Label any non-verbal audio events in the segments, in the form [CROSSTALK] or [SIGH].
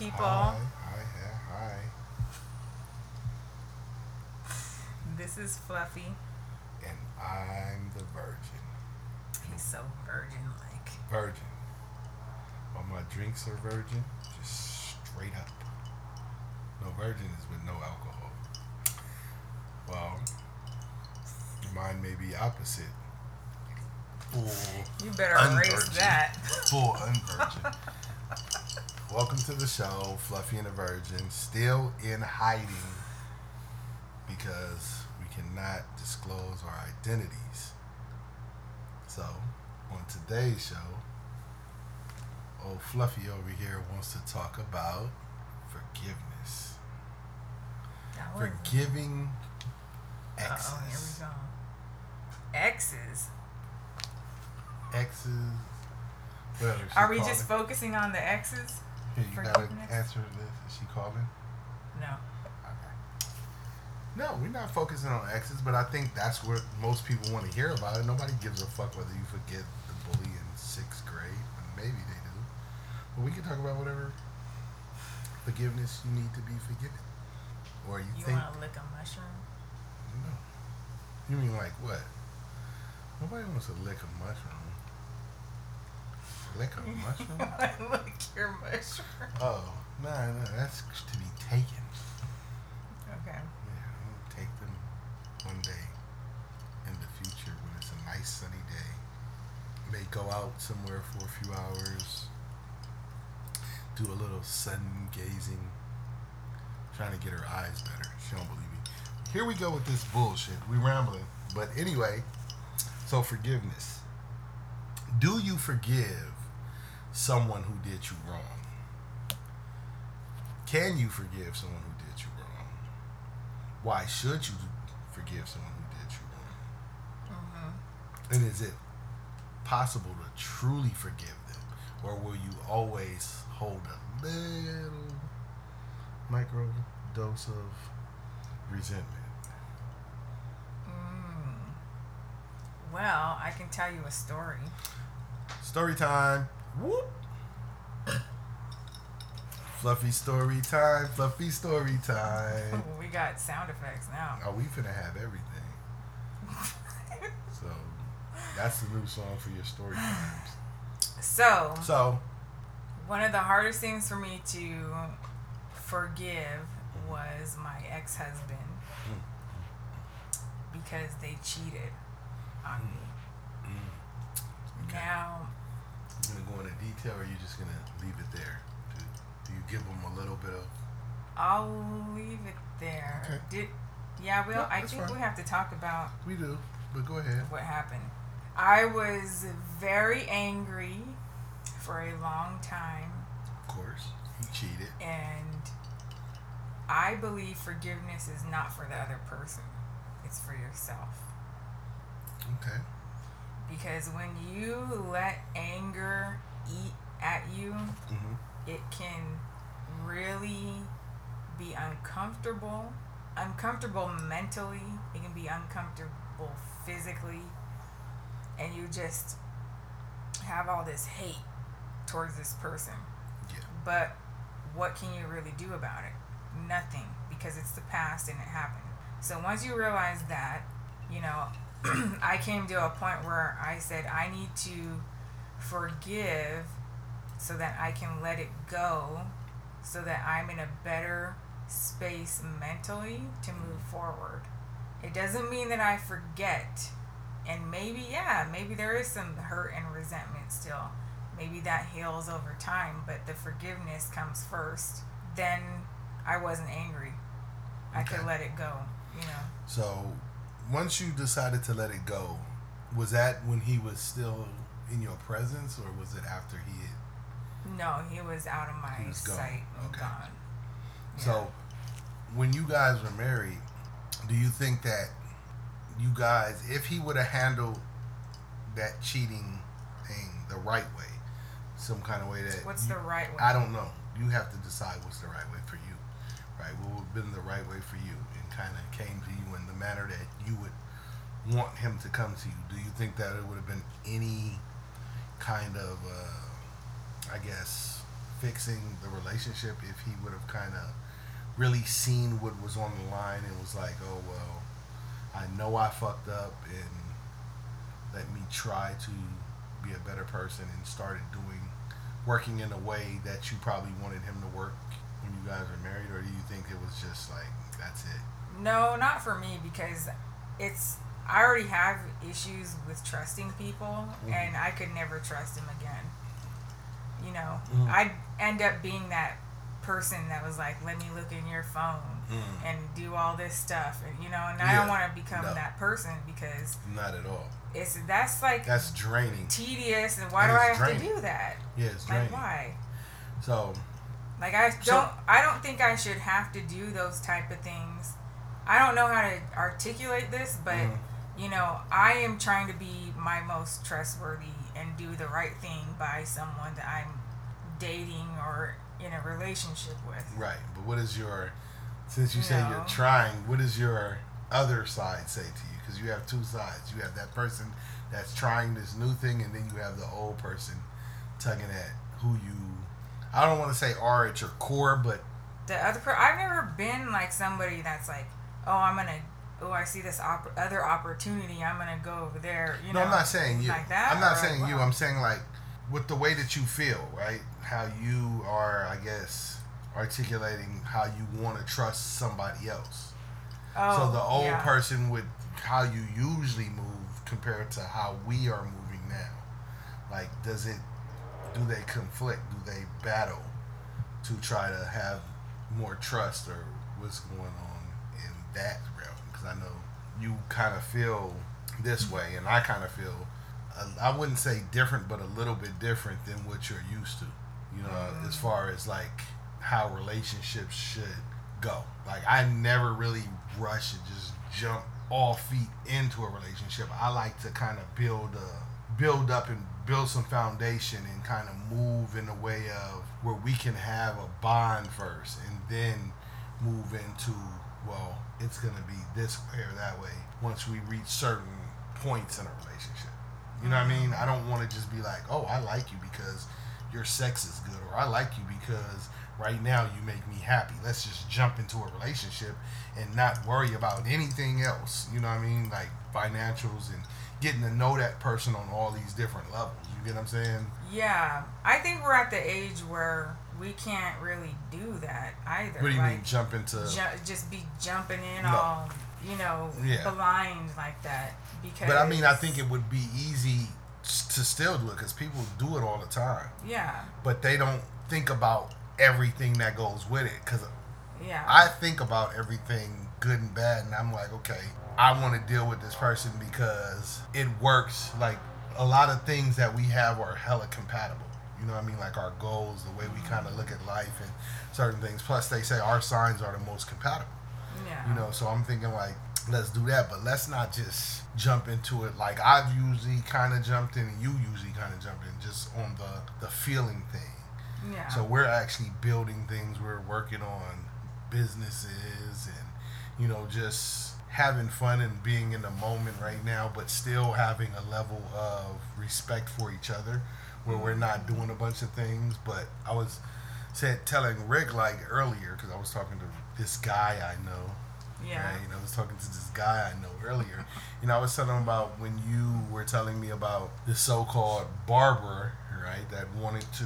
People. Hi, hi, hi, This is Fluffy. And I'm the virgin. He's so virgin like. Virgin. All my drinks are virgin, just straight up. No virgin is with no alcohol. Well, mine may be opposite. Full, You better erase that. full unvirgin. [LAUGHS] Welcome to the show, Fluffy and the Virgin. Still in hiding because we cannot disclose our identities. So, on today's show, old Fluffy over here wants to talk about forgiveness. Forgiving exes. Uh-oh, here we go. Exes. Exes. Are we just it. focusing on the exes? Here, you gotta answer this. Is she calling? No. Okay. No, we're not focusing on exes, but I think that's what most people want to hear about it. Nobody gives a fuck whether you forget the bully in sixth grade. Maybe they do. But we can talk about whatever forgiveness you need to be forgiven. Or you, You think. want to lick a mushroom? No. You mean like what? Nobody wants to lick a mushroom. Lick a mushroom? [LAUGHS] lick your mushroom. oh, no, no, that's to be taken. Okay. Yeah, we'll take them one day in the future when it's a nice sunny day. May go out somewhere for a few hours, do a little sun gazing, trying to get her eyes better. She don't believe me. Here we go with this bullshit. We rambling, but anyway. So forgiveness. Do you forgive someone who did you wrong? Can you forgive someone who did you wrong? Why should you forgive someone who did you wrong? Mm-hmm. And is it possible to truly forgive them? Or will you always hold a little micro dose of resentment? Mm. Well, I can tell you a story. Story time. Whoop. Fluffy story time. Fluffy story time. we got sound effects now. Oh, we finna have everything. [LAUGHS] So that's the new song for your story times. So, So one of the hardest things for me to forgive was my ex husband mm. because they cheated on me. Mm. Mm. okay. Now, You gonna go into detail, or you just gonna leave it there? Do, do you give them a little bit of? I'll leave it there. Okay. Did yeah, well, No, I think fine. we have to talk about We do, but go ahead. what happened. I was very angry for a long time, Of course, he cheated. and I believe forgiveness is not for the other person, it's for yourself. Okay. Because when you let anger eat at you, hmm it can really be uncomfortable. Uncomfortable mentally, it can be uncomfortable physically, and you just have all this hate towards this person. Yeah. But what can you really do about it? Nothing, because it's the past and it happened. So once you realize that, you know, [CLEARS THROAT] I came to a point where I said, I need to forgive so that I can let it go, so that I'm in a better space mentally to move forward. It doesn't mean that I forget. And maybe, yeah, maybe there is some hurt and resentment still. Maybe that heals over time, but the forgiveness comes first. Then I wasn't angry. I could let it go, you know. So, once you decided to let it go, was that when he was still in your presence, or was it after he had? No, he was out of my He sight and Okay. gone. Yeah. So, when you guys were married, do you think that you guys, if he would have handled that cheating thing the right way, some kind of way that what's you- the right way? I don't know. You have to decide what's the right way for you, right? What would have been the right way for you, and kind of came to you in the manner that you would want him to come to you. Do you think that it would have been any kind of, uh, I guess, fixing the relationship if he would have kind of really seen what was on the line and was like, oh well, I know I fucked up and let me try to be a better person and started doing working in a way that you probably wanted him to work when you guys were married or do you think it was just like that's it? No, not for me because it's I already have issues with trusting people Mhm. and I could never trust them again. You know, Mhm. I'd end up being that person that was like, "Let me look in your phone Mm. and do all this stuff," and you know, and I Yeah. don't want to become No. that person because not at all it's that's like that's draining tedious, and why And do I have draining. to do that? yeah it's Like draining why? so Like I don't I don't think I should have to do those type of things. I don't know how to articulate this, but Mhm. You know, I am trying to be my most trustworthy and do the right thing by someone that I'm dating or in a relationship with. Right, but what is your since you say you're trying? What does your other side say to you? Because you have two sides. You have that person that's trying this new thing, and then you have the old person tugging at who you. I don't want to say are at your core, but The other per I've never been like somebody that's like, "Oh, I'm going to oh, I see this op- other opportunity. I'm going to go over there." You no, know. I'm not saying you. Like that. I'm not saying you. what? I'm saying like with the way that you feel, right? How you are, I guess, articulating how you want to trust somebody else. Oh, so the old yeah. person with how you usually move compared to how we are moving now. Like, does it? Do they conflict? Do they battle to try to have more trust, or what's going on in that realm? Because I know you kind of feel this way, and I kind of feel. I wouldn't say different, but a little bit different than what you're used to. You know, Mhm. as far as like how relationships should go. Like I never really rush and just jump all feet into a relationship. I like to kind of build a build up and build some foundation and kind of move in a way of where we can have a bond first and then move into well, it's gonna be this way or that way once we reach certain points in a relationship. You know what I mean? I don't want to just be like, oh, I like you because your sex is good, or I like you because right now you make me happy. Let's just jump into a relationship and not worry about anything else. You know what I mean? Like financials and getting to know that person on all these different levels. You get what I'm saying? Yeah, I think we're at the age where we can't really do that either. What do you like, mean jump into? ju- just be jumping in No. all, you know, Yeah. blind like that. Because But I mean, I think it would be easy to still do it because people do it all the time, yeah, but they don't think about everything that goes with it. Because yeah, I think about everything good and bad, and I'm like, okay, I want to deal with this person because it works. Like a lot of things that we have are hella compatible. You know what I mean? Like our goals, the way we kind of look at life, and certain things. Plus, they say our signs are the most compatible. yeah. You know, so I'm thinking like, let's do that, but let's not just jump into it like I've usually kind of jumped in, and you usually kind of jumped in, just on the the feeling thing. yeah. So we're actually building things. We're working on businesses and you know just having fun and being in the moment right now, but still having a level of respect for each other, where we're not doing a bunch of things. But I was said telling Rick like earlier because I was talking to this guy I know. yeah. Right? And I was talking to this guy I know earlier. You know, I was telling him about when you were telling me about the so-called barber, right, that wanted to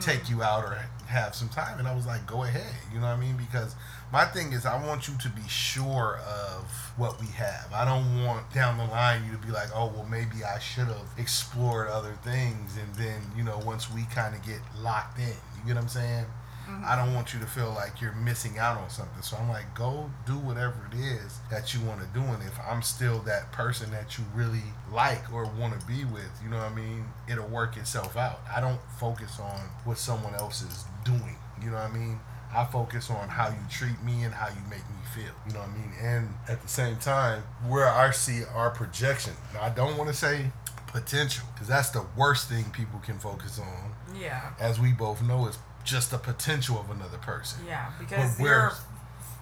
take you out or have some time, and I was like, go ahead. You know what I mean? Because my thing is, I want you to be sure of what we have. I don't want down the line you to be like, oh, well, maybe I should have explored other things, and then you know, once we kind of get locked in, you get what I'm saying? I don't want you to feel like you're missing out on something. So I'm like, go do whatever it is that you want to do. And if I'm still that person that you really like or want to be with, you know what I mean? It'll work itself out. I don't focus on what someone else is doing. You know what I mean? I focus on how you treat me and how you make me feel. You know what I mean? And at the same time, where I see our projection. Now, I don't want to say potential because that's the worst thing people can focus on yeah. as we both know, is just the potential of another person. Yeah, because But you're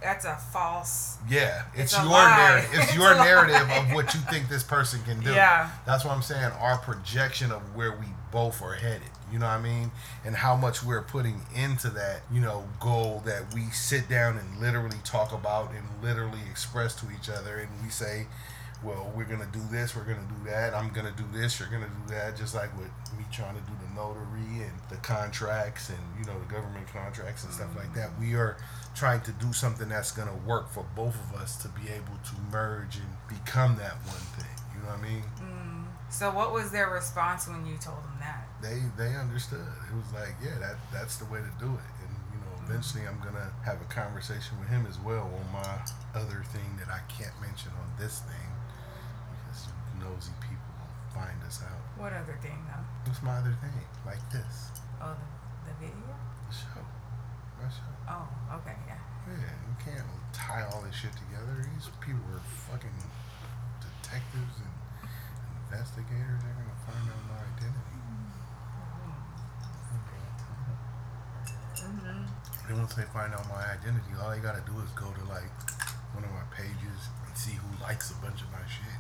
that's a false. Yeah, it's, It's your narrative. [LAUGHS] It's, It's your a lie. narrative of what you think this person can do. Yeah. That's what I'm saying. Our projection of where we both are headed. You know what I mean? And how much we're putting into that, you know, goal that we sit down and literally talk about and literally express to each other. And we say, well, we're gonna do this, we're gonna do that. I'm gonna do this, you're gonna do that. Just like with me trying to do the notary and the contracts and you know the government contracts and stuff like mm. that. We are trying to do something that's gonna work for both of us to be able to merge and become that one thing. You know what I mean? Mm. So what was their response when you told them that? They they understood. It was like, yeah, that that's the way to do it. And you know, mm. eventually I'm gonna have a conversation with him as well on my other thing that I can't mention on this thing because nosy people will find us out. What other thing though? What's my other thing? Like this, Oh, the, the video. the show, my show. Oh, okay, yeah. Yeah, you can't tie all this shit together. These people are fucking detectives and investigators. They're gonna find out my identity. Mm-hmm. And once they find out my identity, all they gotta do is go to like one of my pages and see who likes a bunch of my shit.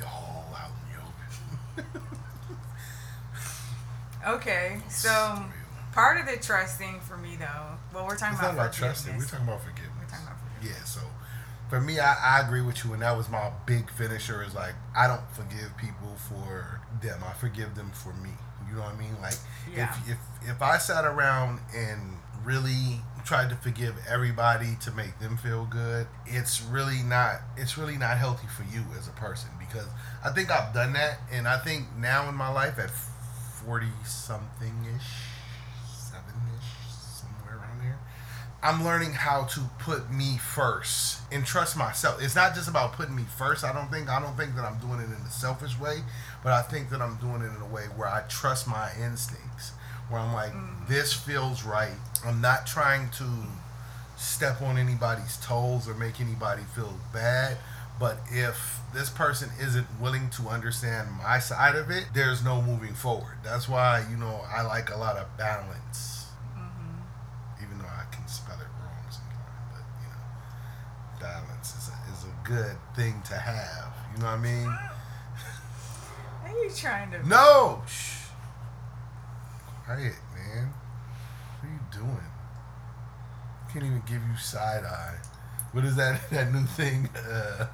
And it'll be all out in the open. [LAUGHS] Okay, so part of the trust thing for me though. Well, we're talking It's about about trusting. We're talking about forgiveness. We're talking about forgiveness. Yeah, so for me, I, I agree with you, and that was my big finisher. Is like I don't forgive people for them. I forgive them for me. You know what I mean? Like Yeah. if if if I sat around and really tried to forgive everybody to make them feel good, it's really not it's really not healthy for you as a person because I think I've done that, and I think now in my life at forty something ish, seven ish, somewhere around there. I'm learning how to put me first and trust myself. It's not just about putting me first. I don't think I don't think that I'm doing it in a selfish way, but I think that I'm doing it in a way where I trust my instincts. Where I'm like, this feels right. I'm not trying to step on anybody's toes or make anybody feel bad. But if this person isn't willing to understand my side of it, there's no moving forward. That's why, you know, I like a lot of balance Mm-hmm. even though I can spell it wrong sometimes. But you know, balance is a, is a good thing to have. You know what I mean? Are you trying to? No, shh, quiet, man. What are you doing? Can't even give you side eye. What is that? [LAUGHS] That new thing? Uh,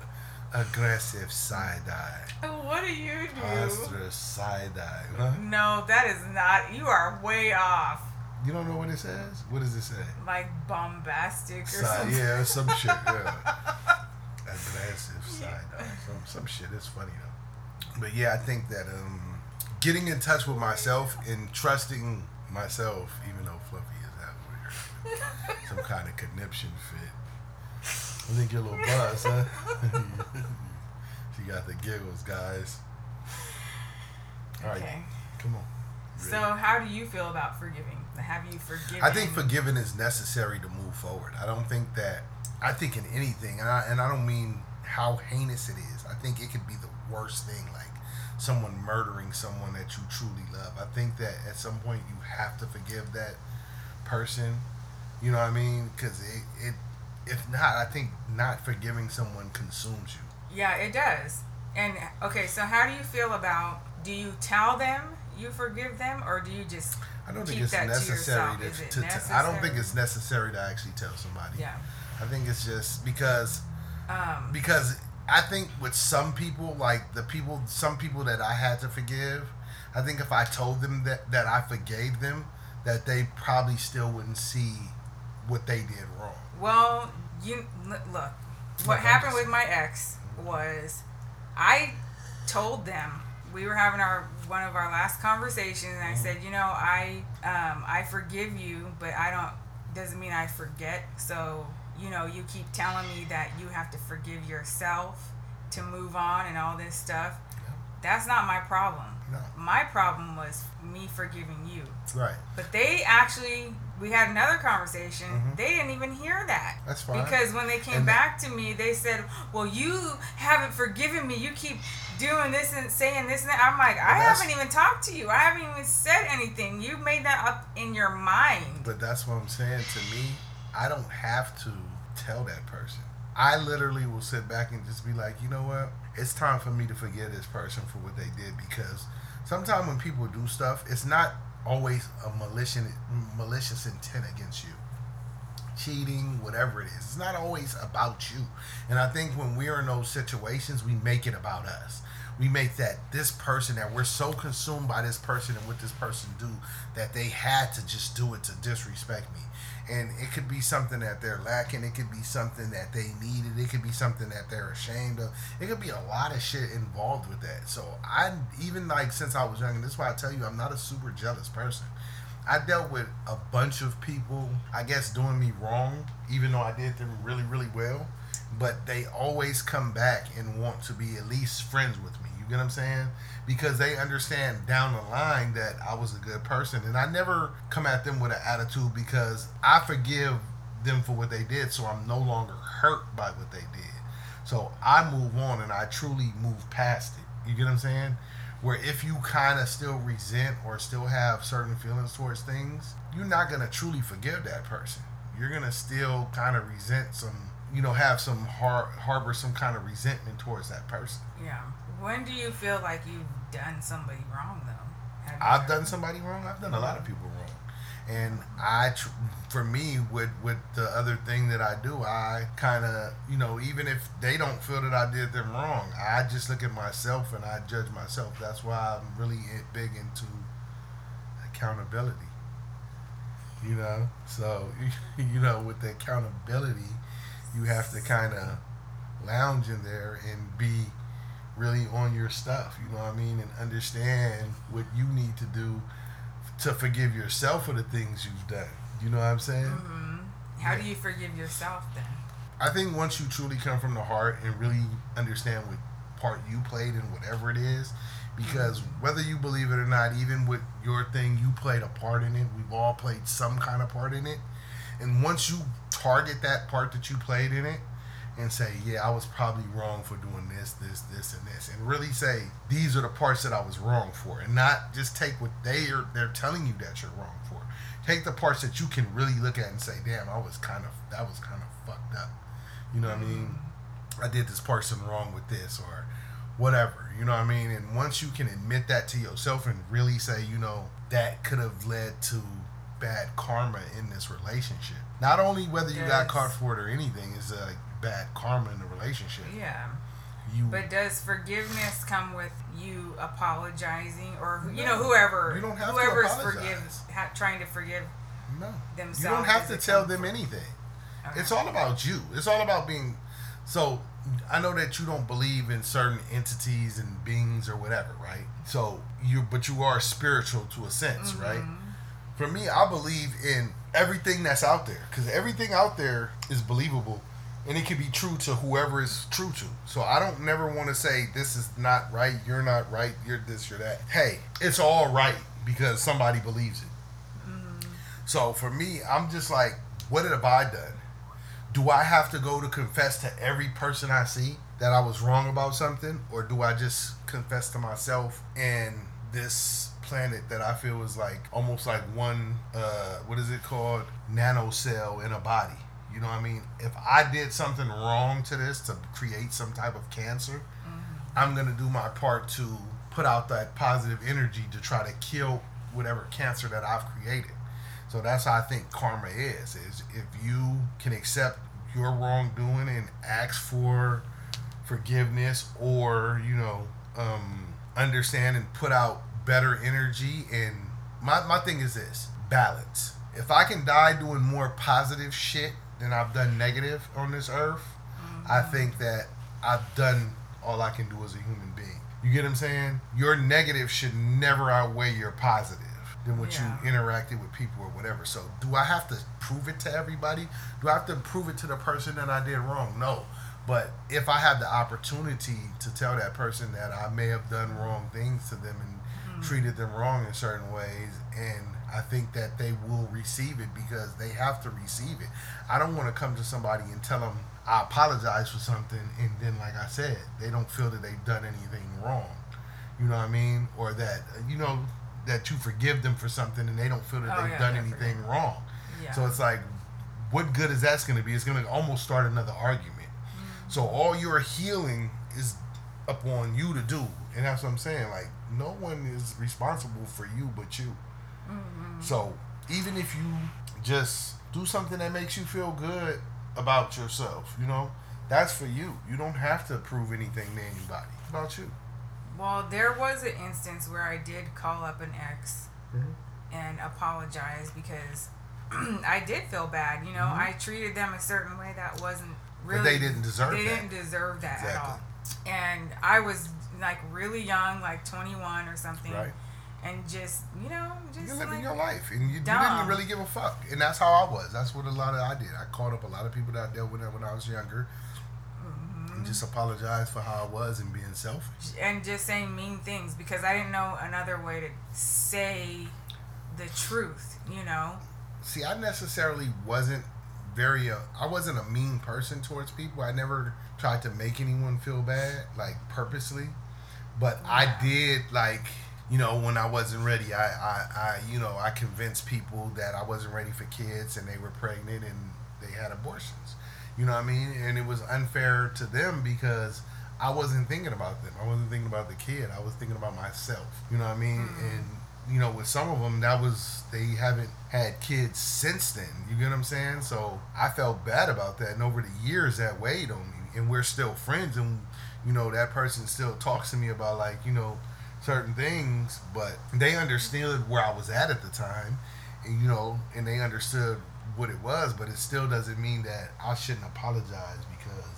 aggressive side eye. What do you do? Posture side eye. Huh? No, that is not. You are way off. You don't know what it says? What does it say? Like bombastic or Side, something. yeah, some shit. Yeah. [LAUGHS] aggressive side eye. Some some shit. It's funny though. But yeah, I think that um, getting in touch with myself and trusting myself, even though Fluffy is out weird, [LAUGHS] some kind of conniption fit. I think you're a little buzz, huh? [LAUGHS] she got the giggles, guys. All right, Okay. come on. So, how do you feel about forgiving? Have you forgiven? I think forgiving is necessary to move forward. I don't think that. I think in anything, and I and I don't mean how heinous it is. I think it could be the worst thing, like someone murdering someone that you truly love. I think that at some point you have to forgive that person. You know what I mean? Because it, it, if not, I think not forgiving someone consumes you. Yeah, it does. And okay, so how do you feel about? Do you tell them you forgive them, or do you just? I don't think it's to necessary to, it to, to- I don't think it's necessary to actually tell somebody. Yeah. I think it's just because Um. because I think with some people, like the people, some people that I had to forgive, I think if I told them that that I forgave them, that they probably still wouldn't see what they did wrong. Well, you look. What I'm happened with my ex was, I told them we were having our one of our last conversations, and I Mm-hmm. said, you know, I um, I forgive you, but I don't doesn't mean I forget. So you know, you keep telling me that you have to forgive yourself to move on and all this stuff. That's not my problem. No, My problem was me forgiving you. right. But they actually, we had another conversation. Mhm. They didn't even hear that. That's fine. Because when they came And- back to me, they said, "Well, you haven't forgiven me. You keep doing this and saying this and that." I'm like, "I Well, haven't even talked to you. I haven't even said anything. You made that up in your mind." But that's what I'm saying. To me, I don't have to tell that person. I literally will sit back and just be like, you know what? It's time for me to forgive this person for what they did because sometimes when people do stuff, it's not always a malicious malicious intent against you. Cheating, whatever it is, it's not always about you. And I think when we're in those situations, we make it about us. We make that this person that we're so consumed by this person and what this person do that they had to just do it to disrespect me. And it could be something that they're lacking. It could be something that they needed. It could be something that they're ashamed of. It could be a lot of shit involved with that. So i even like since i was young and this is why i tell you i'm not a super jealous person. I dealt with a bunch of people i guess doing me wrong even though i did them really really well but they always come back and want to be at least friends with me you get what i'm saying because they understand down the line that I was a good person. And I never come at them with an attitude because I forgive them for what they did, so I'm no longer hurt by what they did. So I move on and I truly move past it. You get what I'm saying? Where if you kind of still resent or still have certain feelings towards things, you're not going to truly forgive that person. You're going to still kind of resent some, you know, have some har- harbor some kind of resentment towards that person. Yeah. When do you feel like you've done somebody wrong, though? I've done somebody wrong. I've done a lot of people wrong, and I, tr- for me, with with the other thing that I do, I kind of, you know, even if they don't feel that I did them wrong, I just look at myself and I judge myself. That's why I'm really big into accountability. You know, so [LAUGHS] you know, with the accountability, you have to kind of lounge in there and be really on your stuff, you know what I mean, and understand what you need to do to forgive yourself for the things you've done. You know what I'm saying? Mm-hmm. How yeah. do you forgive yourself then? I think once you truly come from the heart and really understand what part you played in whatever it is, because mm-hmm. whether you believe it or not, even with your thing, you played a part in it. We've all played some kind of part in it. And once you target that part that you played in it, and say, yeah, I was probably wrong for doing this, this, this, and this, and really say these are the parts that I was wrong for, and not just take what they are they're telling you that you're wrong for. Take the parts that you can really look at and say, damn, I was kind of that was kind of fucked up. You know what I mean? I did this person wrong with this or whatever. You know what I mean? And once you can admit that to yourself and really say, you know, that could have led to bad karma in this relationship. Not only whether you yes. got caught for it or anything is like bad karma in the relationship. Yeah. You, but does forgiveness come with you apologizing or you no, know whoever you don't have whoever's to forgive ha, trying to forgive no themselves you don't have to tell them anything okay. it's all about you it's all about being so i know that you don't believe in certain entities and beings or whatever right so you but you are spiritual to a sense mm-hmm. right for me i believe in everything that's out there because everything out there is believable and it can be true to whoever is true to. So I don't never want to say this is not right, you're not right, you're this, you're that. Hey, it's all right because somebody believes it. Mm-hmm. So for me, I'm just like, what have I done? Do I have to go to confess to every person I see that I was wrong about something, or do I just confess to myself and this planet that I feel is like almost like one, uh, what is it called, nano cell in a body? You know what I mean? If I did something wrong to this to create some type of cancer, mm-hmm. I'm going to do my part to put out that positive energy to try to kill whatever cancer that I've created. So that's how I think karma is. Is if you can accept your wrongdoing and ask for forgiveness or, you know, um, understand and put out better energy and my, my thing is this balance. If I can die doing more positive shit than I've done negative on this earth, mm-hmm. I think that I've done all I can do as a human being. You get what I'm saying? Your negative should never outweigh your positive than what yeah. you interacted with people or whatever. So, do I have to prove it to everybody? Do I have to prove it to the person that I did wrong? No. But if I have the opportunity to tell that person that I may have done wrong things to them and. Treated them wrong in certain ways and I think that they will receive it because they have to receive it. I don't want to come to somebody and tell them I apologize for something, and then, like I said, they don't feel that they've done anything wrong. You know what I mean? Or that you know that you forgive them for something, and they don't feel that oh, they've yeah, done anything wrong. Yeah. So it's like, what good is that's going to be? It's going to almost start another argument. Mm-hmm. So all your healing is upon you to do, and that's what I'm saying. Like no one is responsible for you but you. Mm-hmm. So even if you just do something that makes you feel good about yourself, you know, that's for you. You don't have to prove anything to anybody It's about you. Well, there was an instance where I did call up an ex and apologize because [CLEARS THROAT] I did feel bad. You know, Mhm. I treated them a certain way that wasn't really. But they didn't deserve that. They that. didn't deserve that at all. And I was like really young, like 21 or something. Right. And just, you know, just You're living like, your life, and you, you didn't really give a fuck. And that's how I was. That's what a lot of I did. I called up a lot of people that I dealt with when I was younger, Mm-hmm. and just apologized for how I was and being selfish. and just saying mean things because I didn't know another way to say the truth, you know? See, I necessarily wasn't very. Uh, I wasn't a mean person towards people. I never tried to make anyone feel bad, like purposely. But I did like. You know, when I wasn't ready, I, I, I, you know, I convinced people that I wasn't ready for kids and they were pregnant and they had abortions. You know what I mean? And it was unfair to them because I wasn't thinking about them. I wasn't thinking about the kid. I was thinking about myself. You know what I mean? Mm-hmm. And you know, with some of them, that was they haven't had kids since then. You get what I'm saying? So I felt bad about that. And over the years, that weighed on me. And we're still friends. And you know, that person still talks to me about like you know certain things, but they understood where I was at at the time, and you know, and they understood what it was. But it still doesn't mean that I shouldn't apologize because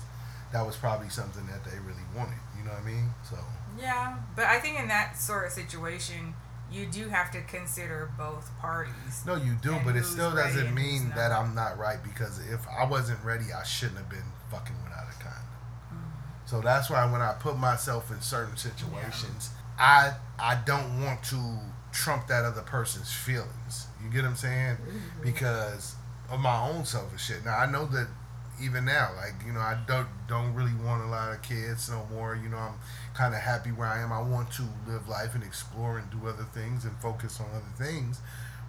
that was probably something that they really wanted. You know what I mean? So Yeah, but I think in that sort of situation, you do have to consider both parties. no, you do, but it still doesn't mean that. I'm not right because if I wasn't ready, I shouldn't have been fucking without a condom. So that's why when I put myself in certain situations, I I don't want to trump that other person's feelings. You get what I'm saying? Mm-hmm. Because of my own selfish shit. Now I know that even now, like you know, I don't don't really want a lot of kids no more. You know, I'm kind of happy where I am. I want to live life and explore and do other things and focus on other things.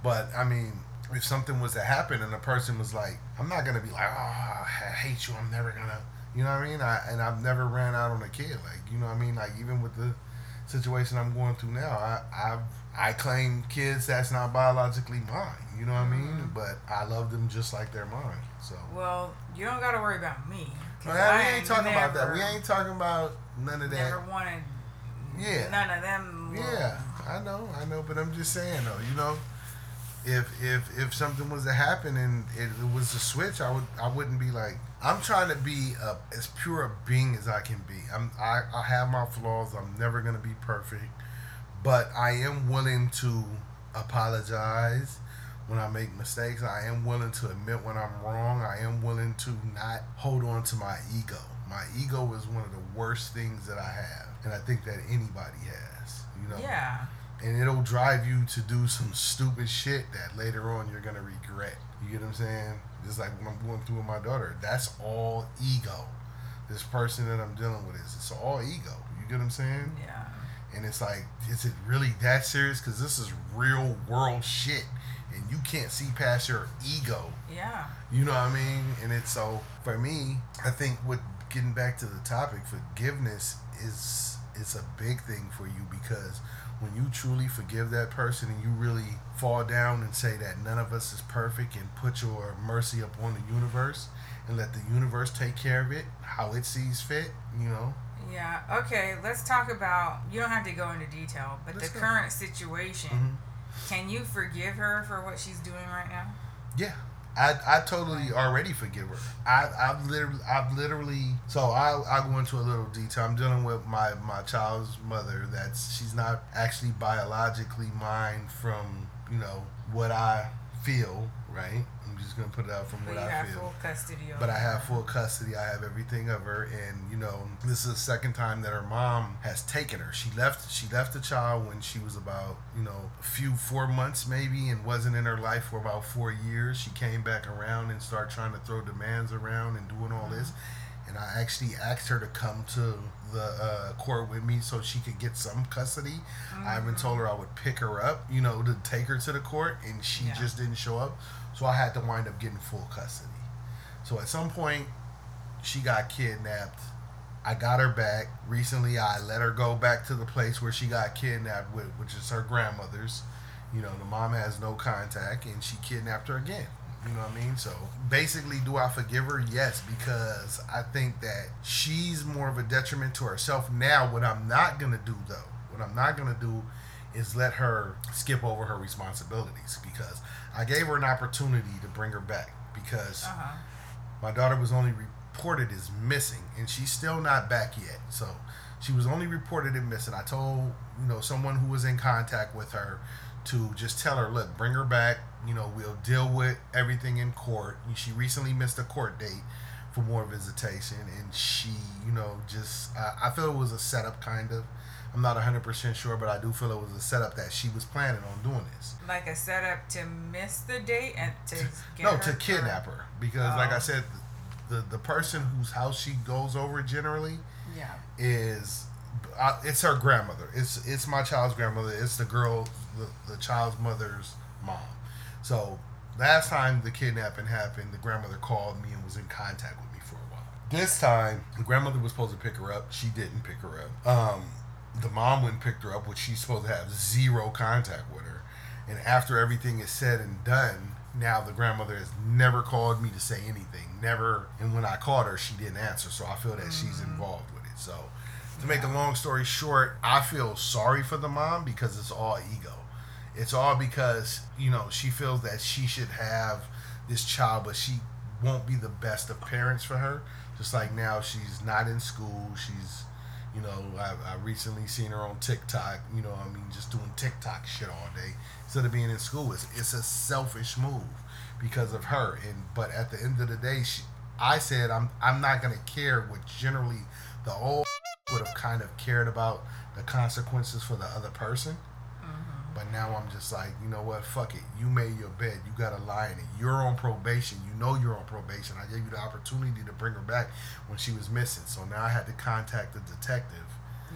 But I mean, if something was to happen and a person was like, I'm not gonna be like, oh, I hate you. I'm never gonna. You know what I mean? I, and I've never ran out on a kid. Like, you know what I mean? Like, even with the situation I'm going through now, I I've, I claim kids that's not biologically mine. You know what I mean? Mhm. But I love them just like they're mine. So. Well, you don't got to worry about me. Well, we I ain't talking about that. We ain't talking about none of that. Never wanted. Yeah. None of them. Yeah, I know, I know, but I'm just saying though, you know, if if if something was to happen and it, it was a switch, I would I wouldn't be like I'm trying to be a, as pure a being as I can be. I'm I, I have my flaws. I'm never gonna be perfect, but I am willing to apologize when I make mistakes. I am willing to admit when I'm wrong. I am willing to not hold on to my ego. My ego is one of the worst things that I have, and I think that anybody has. You know Yeah. And it'll drive you to do some stupid shit that later on you're gonna regret. You get what I'm saying? Just like when I'm going through with my daughter, that's all ego. This person that I'm dealing with is it's all ego. You get what I'm saying? Yeah. And it's like, is it really that serious? Because this is real world shit, and you can't see past your ego. Yeah. You know what I mean? And it's so for me, I think with getting back to the topic, forgiveness is it's a big thing for you because when you truly forgive that person and you really fall down and say that none of us is perfect and put your mercy upon the universe and let the universe take care of it how it sees fit, you know. Yeah. Okay. Let's talk about. You don't have to go into detail, but Let's the go. current situation. Mhm. Can you forgive her for what she's doing right now? Yeah. I, I totally already forgive her. I, I've literally, I've literally. So I, I go into a little detail. I'm dealing with my my child's mother. That's she's not actually biologically mine from you know what I feel. Right. I'm just gonna put it out from But what I feel. full custody But I have full custody. I have everything of her, and you know, this is the second time that her mom has taken her. She left. She left the child when she was about, you know, a few four months maybe, and wasn't in her life for about four years. She came back around and started trying to throw demands around and doing all this, mm-hmm. And I actually asked her to come to the uh, court with me so she could get some custody. I even told her I would pick her up, you know, to take her to the court, and she Yeah. just didn't show up. So I had to wind up getting full custody. So at some point, she got kidnapped. I got her back. Recently, I let her go back to the place where she got kidnapped with, which is her grandmother's. You know, the mom has no contact, and she kidnapped her again. You know what I mean? So basically, do I forgive her? Yes, because I think that she's more of a detriment to herself. Now, what I'm not gonna do though, what I'm not gonna do is let her skip over her responsibilities because I gave her an opportunity to bring her back because Uh huh. my daughter was only reported as missing and she's still not back yet so she was only reported as missing i told you know someone who was in contact with her to just tell her look bring her back. You know we'll deal with everything in court. She recently missed a court date for more visitation and she you know just i, I feel it was a setup kind of. I'm not 100% sure but i do feel it was a setup that she was planning on doing this. Like a setup to miss the date and to get no her to kidnap her. Because like i Oh. said the the person whose house she goes over generally Yeah. is uh, it's her grandmother. It's it's my child's grandmother. It's the girl the, the child's mother's mom so last time the kidnapping happened the grandmother called me and was in contact with me for a while this time the grandmother was supposed to pick her up she didn't pick her up um the mom went and picked her up which she's supposed to have zero contact with her and after everything is said and done, now the grandmother has never called me to say anything. Never. And when I called her, she didn't answer. So I feel that she's involved with it. So to make a long story short, I feel sorry for the mom because it's all ego. It's all because, you know, she feels that she should have this child, but she won't be the best of parents for her. Just like now, she's not in school. She's you know, I, I recently seen her on TikTok. You know, I mean, just doing TikTok shit all day instead of being in school. It's it's a selfish move because of her. And but at the end of the day, she, I said I'm I'm not gonna care what generally the old would have kind of cared about the consequences for the other person. But now I'm just like, you know what? Fuck it. You made your bed. You got to lie in it. You're on probation. You know you're on probation. I gave you the opportunity to bring her back when she was missing. So now I had to contact the detective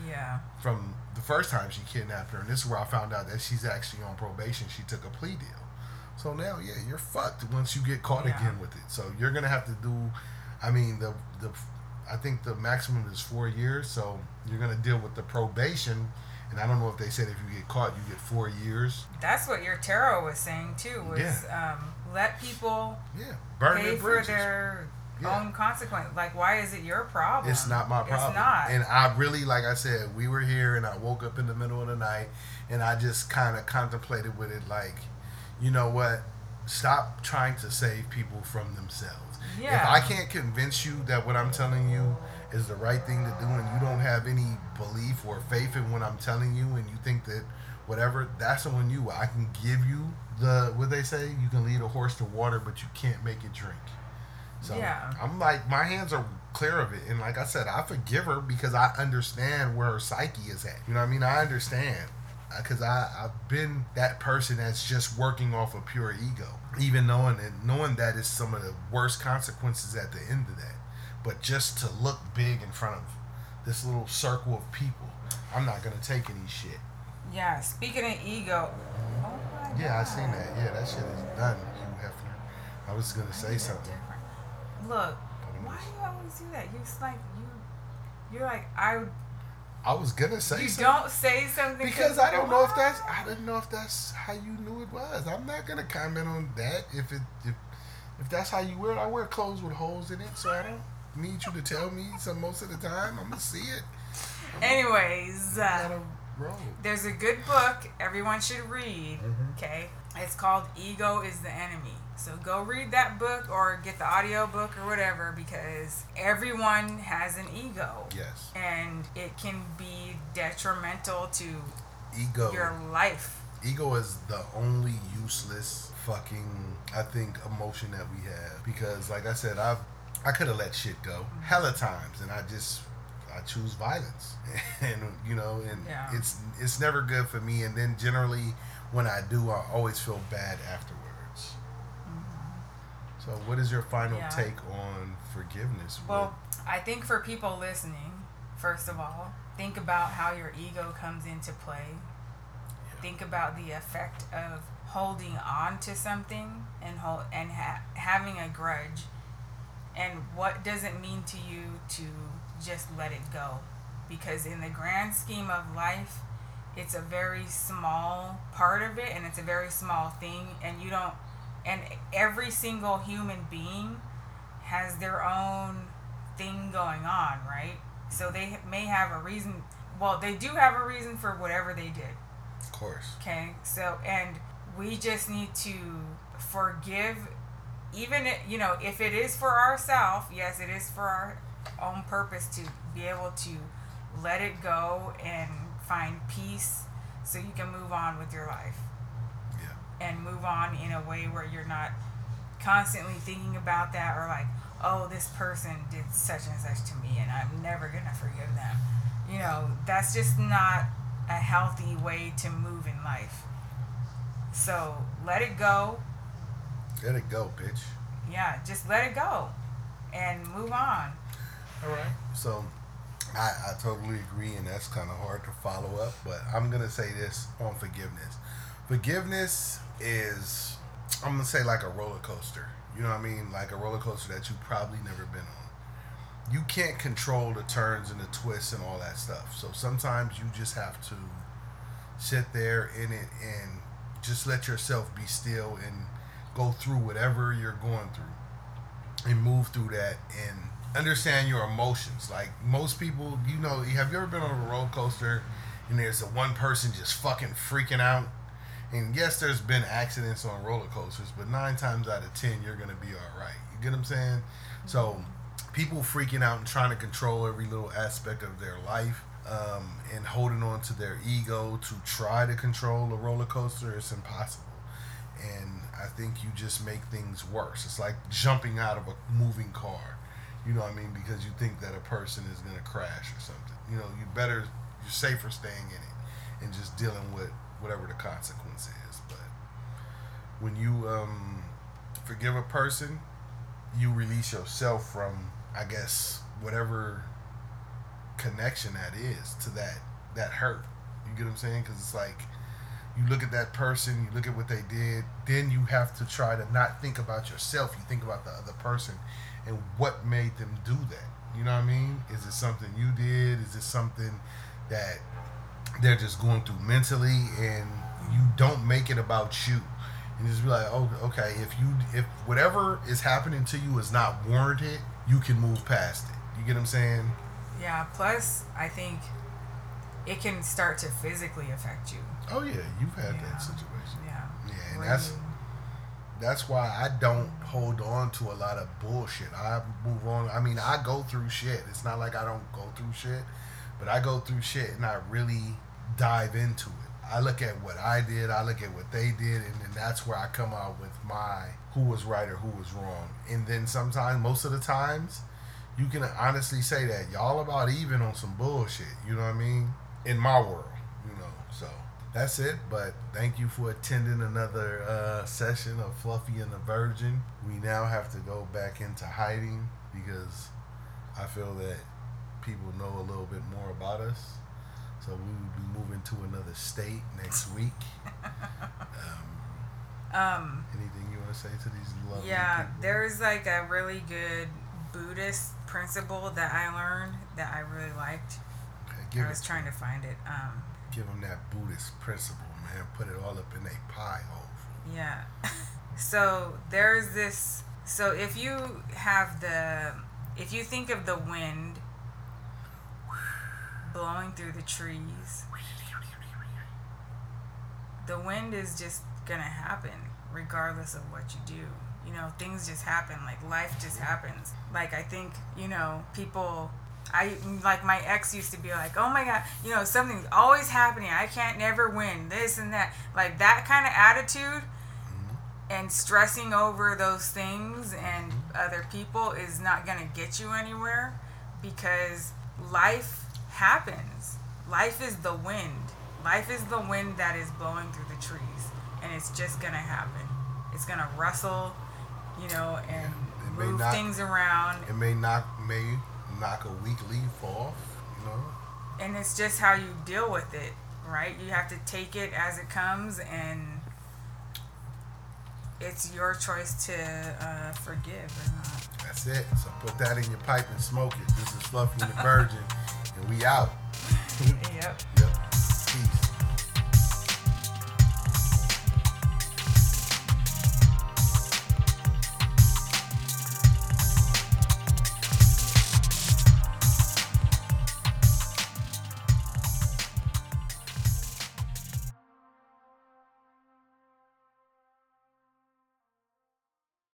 Yeah. from the first time she kidnapped her. And this is where I found out that she's actually on probation. She took a plea deal. So now, yeah, you're fucked once you get caught Yeah. again with it. So you're gonna have to do. I mean, the the I think the maximum is four years. So you're gonna deal with the probation. And I don't know if they said if you get caught, you get four years. That's what your tarot was saying too. Was um, let people Yeah, burn pay their for their Yeah. own consequence. Like, why is it your problem? It's not my problem. It's not. And I really, like I said, we were here and I woke up in the middle of the night and I just kind of contemplated with it like, you know what? Stop trying to save people from themselves. Yeah. If I can't convince you that what I'm telling you is the right thing to do and you don't have any belief or faith in what I'm telling you and you think that whatever, that's on you. I can give you the, what they say, you can lead a horse to water, but you can't make it drink. So Yeah. I'm like, my hands are clear of it. And like I said, I forgive her because I understand where her psyche is at. You know what I mean? I understand. Uh, because I, I've been that person that's just working off of pure ego. Even knowing that, knowing that is some of the worst consequences at the end of that. But just to look big in front of this little circle of people, I'm not going to take any shit. yeah. Speaking of ego. Oh my Yeah, I seen that. Yeah, that shit is done, Hugh Hefner. I was going to say something. Different. Look, why do you always do that? You're like you. You're like I. I was going to say You something. don't say something Because I don't know if that's I didn't know if that's how you knew it was. I'm not gonna comment on that. If it if if that's how you wear it, I wear clothes with holes in it, so I don't need you to tell me. So most of the time, I'm gonna see it. Anyways, I uh, there's a good book everyone should read. Mhm. Okay, it's called Ego is the Enemy. So go read that book or get the audio book or whatever because everyone has an ego. Yes, And it can be detrimental to ego. your life. Ego is the only useless fucking I think emotion that we have because, like I said, I I could have let shit go hella times, and I just I choose violence, [LAUGHS] and you know, and Yeah. it's it's never good for me. And then generally, when I do, I always feel bad afterwards. Mm-hmm. So, what is your final Yeah. take on forgiveness? Well, I think for people listening, first of all, think about how your ego comes into play. Yeah. Think about the effect of holding on to something and hold, and ha- having a grudge and what does it mean to you to just let it go? Because in the grand scheme of life it's a very small part of it and it's a very small thing and you don't and every single human being has their own thing going on right? So they may have a reason well they do have a reason for whatever they did. Of course. Okay so and we just need to forgive even you know if it is for ourselves yes it is for our own purpose to be able to let it go and find peace so you can move on with your life. Yeah. and move on in a way where you're not constantly thinking about that or like oh this person did such and such to me and i'm never gonna forgive them. You know that's just not a healthy way to move in life. So let it go let it go, bitch. Yeah, just let it go and move on. All right. So I, I totally agree, and that's kind of hard to follow up, but I'm going to say this on forgiveness. Forgiveness is, I'm going to say, like a roller coaster. You know what I mean? Like a roller coaster that you've probably never been on. You can't control the turns and the twists and all that stuff. So sometimes you just have to sit there in it and just let yourself be still and go through whatever you're going through and move through that and understand your emotions. Like most people, you know, have you ever been on a roller coaster and there's a one person just fucking freaking out? And yes, there's been accidents on roller coasters, but nine times out of ten, you're gonna be all right. You get what I'm saying? So, people freaking out and trying to control every little aspect of their life um, and holding on to their ego to try to control a roller coaster is impossible. And I think you just make things worse. It's like jumping out of a moving car. You know what I mean? Because you think that a person is going to crash or something. You know, you better, you're safer staying in it and just dealing with whatever the consequence is. But when you um, forgive a person, you release yourself from, I guess, whatever connection that is to that that hurt. You get what I'm saying? Because it's like you look at that person, you look at what they did, then you have to try to not think about yourself. You think about the other person and what made them do that. You know what I mean? Is it something you did? Is it something that they're just going through mentally and you don't make it about you? And just be like, oh, okay, if you if whatever is happening to you is not warranted, you can move past it. You get what I'm saying? Yeah. Plus, I think it can start to physically affect you. Oh yeah, you've had yeah. that situation. Yeah. Yeah, and Where that's you... that's why I don't hold on to a lot of bullshit. I move on. I mean, I go through shit. It's not like I don't go through shit, but I go through shit and I really dive into it. I look at what I did, I look at what they did, and then that's where I come out with my who was right or who was wrong. And then sometimes, most of the times, you can honestly say that y'all about even on some bullshit. You know what I mean? In my world, you know. So that's it. But thank you for attending another uh, session of Fluffy and the Virgin. We now have to go back into hiding because I feel that people know a little bit more about us. So we will be moving to another state next week. [LAUGHS] um, um, anything you want to say to these lovely Yeah, people? there's like a really good Buddhist principle that I learned that I really liked. Okay, I was trying to find it. Um, give them that Buddhist principle, man. Put it all up in a pie hole. Yeah. [LAUGHS] so there's this. So if you have the, if you think of the wind blowing through the trees, the wind is just gonna happen regardless of what you do. You know, things just happen. Like life just happens. Like I think you know people I like my ex used to be like, oh my god, you know, something's always happening. I can't never win this and that. Like that kind of attitude mm-hmm. and stressing over those things and other people is not going to get you anywhere because life happens. Life is the wind. Life is the wind that is blowing through the trees and it's just going to happen. It's going to rustle, you know, and move not, things around. It may not may knock a weak leaf off, you know. And it's just how you deal with it, right? You have to take it as it comes, and it's your choice to uh, forgive or not. That's it. So put that in your pipe and smoke it. This is Fluffy and the Virgin, and we out. [LAUGHS] yep. Yep.